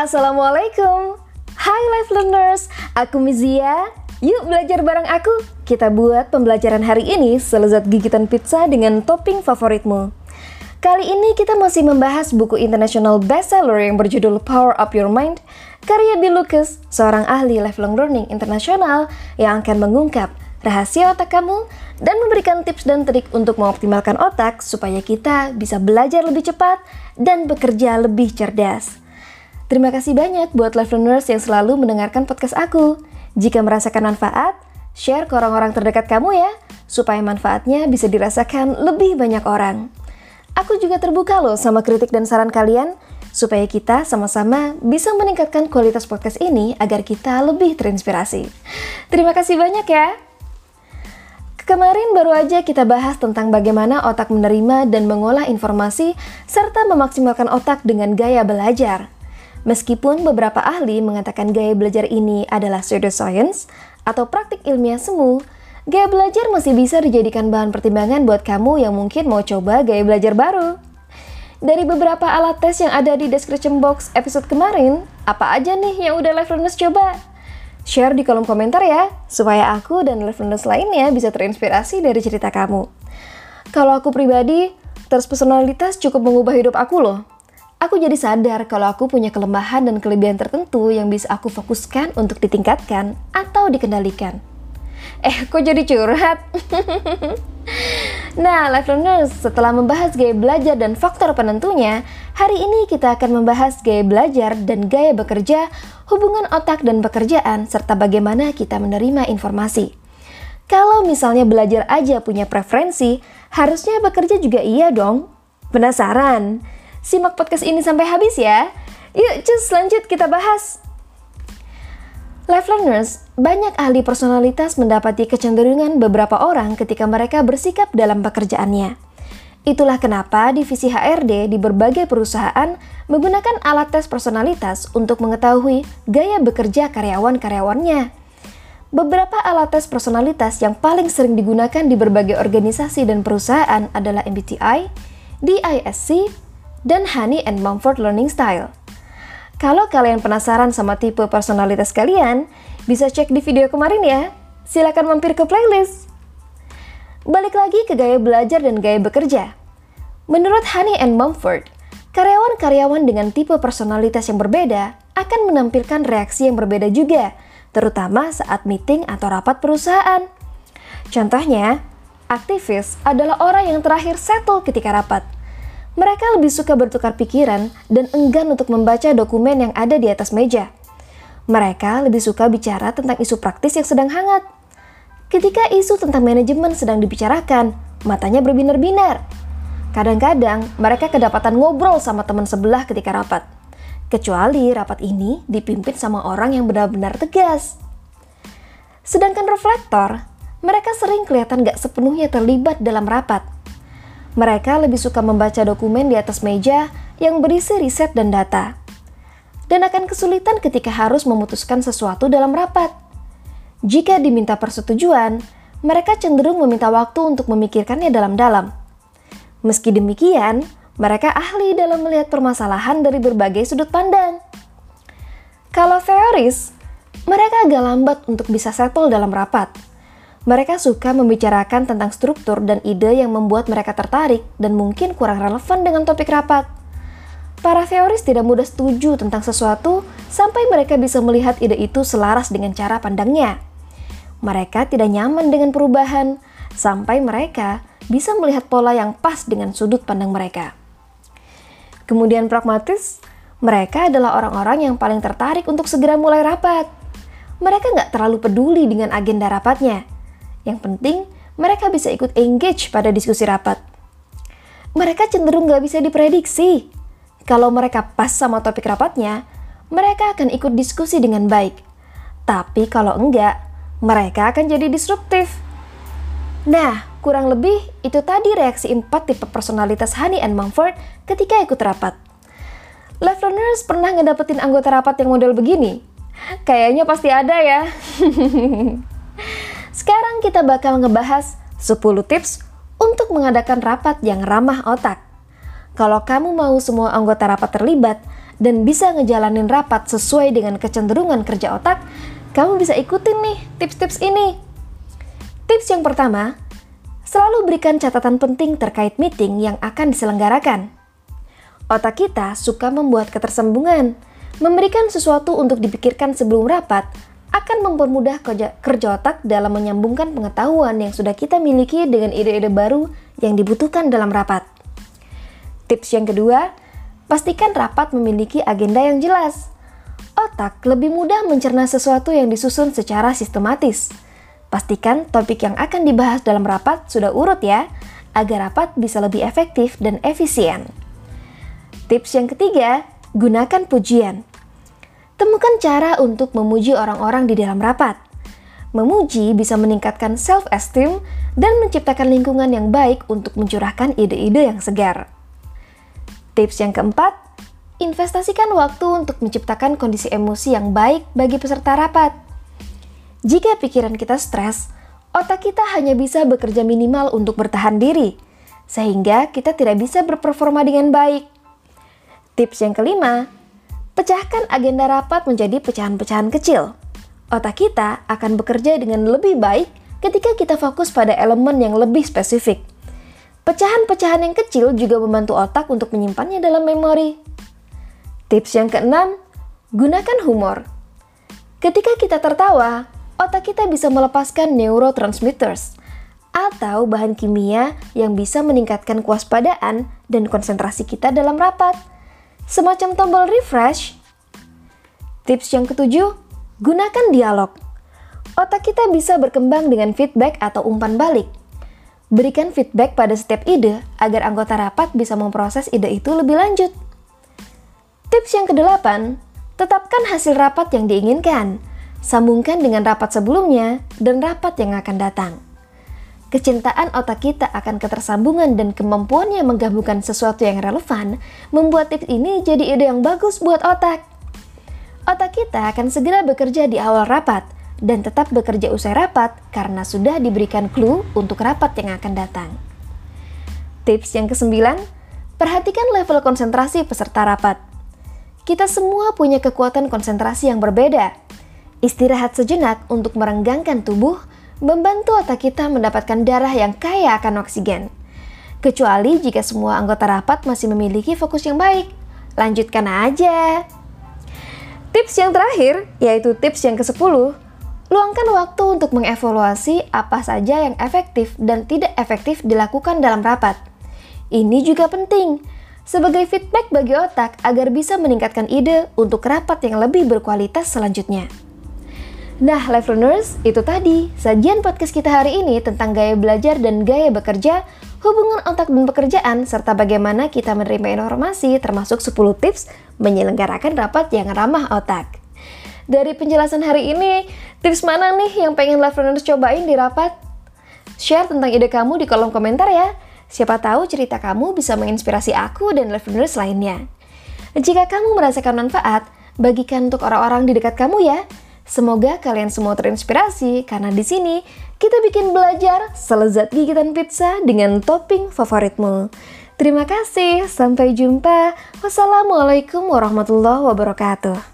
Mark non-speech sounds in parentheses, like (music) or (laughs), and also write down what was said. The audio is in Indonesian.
Assalamualaikum. Hai Life Learners, aku Mizia. Yuk belajar bareng aku. Kita buat pembelajaran hari ini selezat gigitan pizza dengan topping favoritmu. Kali ini kita masih membahas buku international bestseller yang berjudul Power Up Your Mind karya Bill Lucas, seorang ahli lifelong learning internasional yang akan mengungkap rahasia otak kamu dan memberikan tips dan trik untuk mengoptimalkan otak supaya kita bisa belajar lebih cepat dan bekerja lebih cerdas. Terima kasih banyak buat life learners yang selalu mendengarkan podcast aku. Jika merasakan manfaat, share ke orang-orang terdekat kamu ya, supaya manfaatnya bisa dirasakan lebih banyak orang. Aku juga terbuka loh sama kritik dan saran kalian, supaya kita sama-sama bisa meningkatkan kualitas podcast ini agar kita lebih terinspirasi. Terima kasih banyak ya. Kemarin baru aja kita bahas tentang bagaimana otak menerima dan mengolah informasi serta memaksimalkan otak dengan gaya belajar. Meskipun beberapa ahli mengatakan gaya belajar ini adalah pseudoscience atau praktik ilmiah semu, gaya belajar masih bisa dijadikan bahan pertimbangan buat kamu yang mungkin mau coba gaya belajar baru. Dari beberapa alat tes yang ada di description box episode kemarin, apa aja nih yang udah live learners coba? Share di kolom komentar ya, supaya aku dan live learners lainnya bisa terinspirasi dari cerita kamu. Kalau aku pribadi, terus personalitas cukup mengubah hidup aku loh. Aku jadi sadar kalau aku punya kelemahan dan kelebihan tertentu yang bisa aku fokuskan untuk ditingkatkan atau dikendalikan. Eh, kok jadi curhat? (laughs) nah, life learners, setelah membahas gaya belajar dan faktor penentunya, hari ini kita akan membahas gaya belajar dan gaya bekerja, hubungan otak dan pekerjaan, serta bagaimana kita menerima informasi. Kalau misalnya belajar aja punya preferensi, harusnya bekerja juga iya dong. Penasaran? Simak podcast ini sampai habis ya. Yuk, cus lanjut kita bahas. Life learners, banyak ahli personalitas mendapati kecenderungan beberapa orang ketika mereka bersikap dalam pekerjaannya. Itulah kenapa divisi HRD di berbagai perusahaan menggunakan alat tes personalitas untuk mengetahui gaya bekerja karyawan-karyawannya. Beberapa alat tes personalitas yang paling sering digunakan di berbagai organisasi dan perusahaan adalah MBTI, DISC, dan Honey and Mumford Learning Style. Kalau kalian penasaran sama tipe personalitas kalian, bisa cek di video kemarin ya. Silakan mampir ke playlist. Balik lagi ke gaya belajar dan gaya bekerja. Menurut Honey and Mumford, karyawan-karyawan dengan tipe personalitas yang berbeda akan menampilkan reaksi yang berbeda juga, terutama saat meeting atau rapat perusahaan. Contohnya, aktivis adalah orang yang terakhir settle ketika rapat – mereka lebih suka bertukar pikiran dan enggan untuk membaca dokumen yang ada di atas meja. Mereka lebih suka bicara tentang isu praktis yang sedang hangat. Ketika isu tentang manajemen sedang dibicarakan, matanya berbinar-binar. Kadang-kadang mereka kedapatan ngobrol sama teman sebelah ketika rapat. Kecuali rapat ini dipimpin sama orang yang benar-benar tegas. Sedangkan reflektor, mereka sering kelihatan gak sepenuhnya terlibat dalam rapat mereka lebih suka membaca dokumen di atas meja yang berisi riset dan data, dan akan kesulitan ketika harus memutuskan sesuatu dalam rapat. Jika diminta persetujuan, mereka cenderung meminta waktu untuk memikirkannya dalam-dalam. Meski demikian, mereka ahli dalam melihat permasalahan dari berbagai sudut pandang. Kalau teoris, mereka agak lambat untuk bisa settle dalam rapat mereka suka membicarakan tentang struktur dan ide yang membuat mereka tertarik dan mungkin kurang relevan dengan topik rapat. Para teoris tidak mudah setuju tentang sesuatu sampai mereka bisa melihat ide itu selaras dengan cara pandangnya. Mereka tidak nyaman dengan perubahan sampai mereka bisa melihat pola yang pas dengan sudut pandang mereka. Kemudian pragmatis, mereka adalah orang-orang yang paling tertarik untuk segera mulai rapat. Mereka nggak terlalu peduli dengan agenda rapatnya, yang penting, mereka bisa ikut engage pada diskusi rapat. Mereka cenderung gak bisa diprediksi. Kalau mereka pas sama topik rapatnya, mereka akan ikut diskusi dengan baik. Tapi kalau enggak, mereka akan jadi disruptif. Nah, kurang lebih itu tadi reaksi empat tipe personalitas Honey and Mumford ketika ikut rapat. Life learners pernah ngedapetin anggota rapat yang model begini? Kayaknya pasti ada ya. (laughs) Sekarang kita bakal ngebahas 10 tips untuk mengadakan rapat yang ramah otak. Kalau kamu mau semua anggota rapat terlibat dan bisa ngejalanin rapat sesuai dengan kecenderungan kerja otak, kamu bisa ikutin nih tips-tips ini. Tips yang pertama, selalu berikan catatan penting terkait meeting yang akan diselenggarakan. Otak kita suka membuat ketersambungan. Memberikan sesuatu untuk dipikirkan sebelum rapat akan mempermudah kerja, kerja otak dalam menyambungkan pengetahuan yang sudah kita miliki dengan ide-ide baru yang dibutuhkan dalam rapat. Tips yang kedua, pastikan rapat memiliki agenda yang jelas. Otak lebih mudah mencerna sesuatu yang disusun secara sistematis. Pastikan topik yang akan dibahas dalam rapat sudah urut ya, agar rapat bisa lebih efektif dan efisien. Tips yang ketiga, gunakan pujian. Temukan cara untuk memuji orang-orang di dalam rapat. Memuji bisa meningkatkan self-esteem dan menciptakan lingkungan yang baik untuk mencurahkan ide-ide yang segar. Tips yang keempat, investasikan waktu untuk menciptakan kondisi emosi yang baik bagi peserta rapat. Jika pikiran kita stres, otak kita hanya bisa bekerja minimal untuk bertahan diri, sehingga kita tidak bisa berperforma dengan baik. Tips yang kelima, pecahkan agenda rapat menjadi pecahan-pecahan kecil. Otak kita akan bekerja dengan lebih baik ketika kita fokus pada elemen yang lebih spesifik. Pecahan-pecahan yang kecil juga membantu otak untuk menyimpannya dalam memori. Tips yang keenam, gunakan humor. Ketika kita tertawa, otak kita bisa melepaskan neurotransmitters atau bahan kimia yang bisa meningkatkan kewaspadaan dan konsentrasi kita dalam rapat semacam tombol refresh. Tips yang ketujuh, gunakan dialog. Otak kita bisa berkembang dengan feedback atau umpan balik. Berikan feedback pada setiap ide agar anggota rapat bisa memproses ide itu lebih lanjut. Tips yang kedelapan, tetapkan hasil rapat yang diinginkan. Sambungkan dengan rapat sebelumnya dan rapat yang akan datang. Kecintaan otak kita akan ketersambungan dan kemampuannya menggabungkan sesuatu yang relevan membuat tips ini jadi ide yang bagus buat otak. Otak kita akan segera bekerja di awal rapat dan tetap bekerja usai rapat karena sudah diberikan clue untuk rapat yang akan datang. Tips yang kesembilan, perhatikan level konsentrasi peserta rapat. Kita semua punya kekuatan konsentrasi yang berbeda. Istirahat sejenak untuk merenggangkan tubuh membantu otak kita mendapatkan darah yang kaya akan oksigen. Kecuali jika semua anggota rapat masih memiliki fokus yang baik. Lanjutkan aja. Tips yang terakhir, yaitu tips yang ke-10, luangkan waktu untuk mengevaluasi apa saja yang efektif dan tidak efektif dilakukan dalam rapat. Ini juga penting, sebagai feedback bagi otak agar bisa meningkatkan ide untuk rapat yang lebih berkualitas selanjutnya. Nah, life learners, itu tadi sajian podcast kita hari ini tentang gaya belajar dan gaya bekerja, hubungan otak dan pekerjaan, serta bagaimana kita menerima informasi termasuk 10 tips menyelenggarakan rapat yang ramah otak. Dari penjelasan hari ini, tips mana nih yang pengen life learners cobain di rapat? Share tentang ide kamu di kolom komentar ya. Siapa tahu cerita kamu bisa menginspirasi aku dan life learners lainnya. Jika kamu merasakan manfaat, bagikan untuk orang-orang di dekat kamu ya. Semoga kalian semua terinspirasi karena di sini kita bikin belajar selezat gigitan pizza dengan topping favoritmu. Terima kasih, sampai jumpa. Wassalamualaikum warahmatullahi wabarakatuh.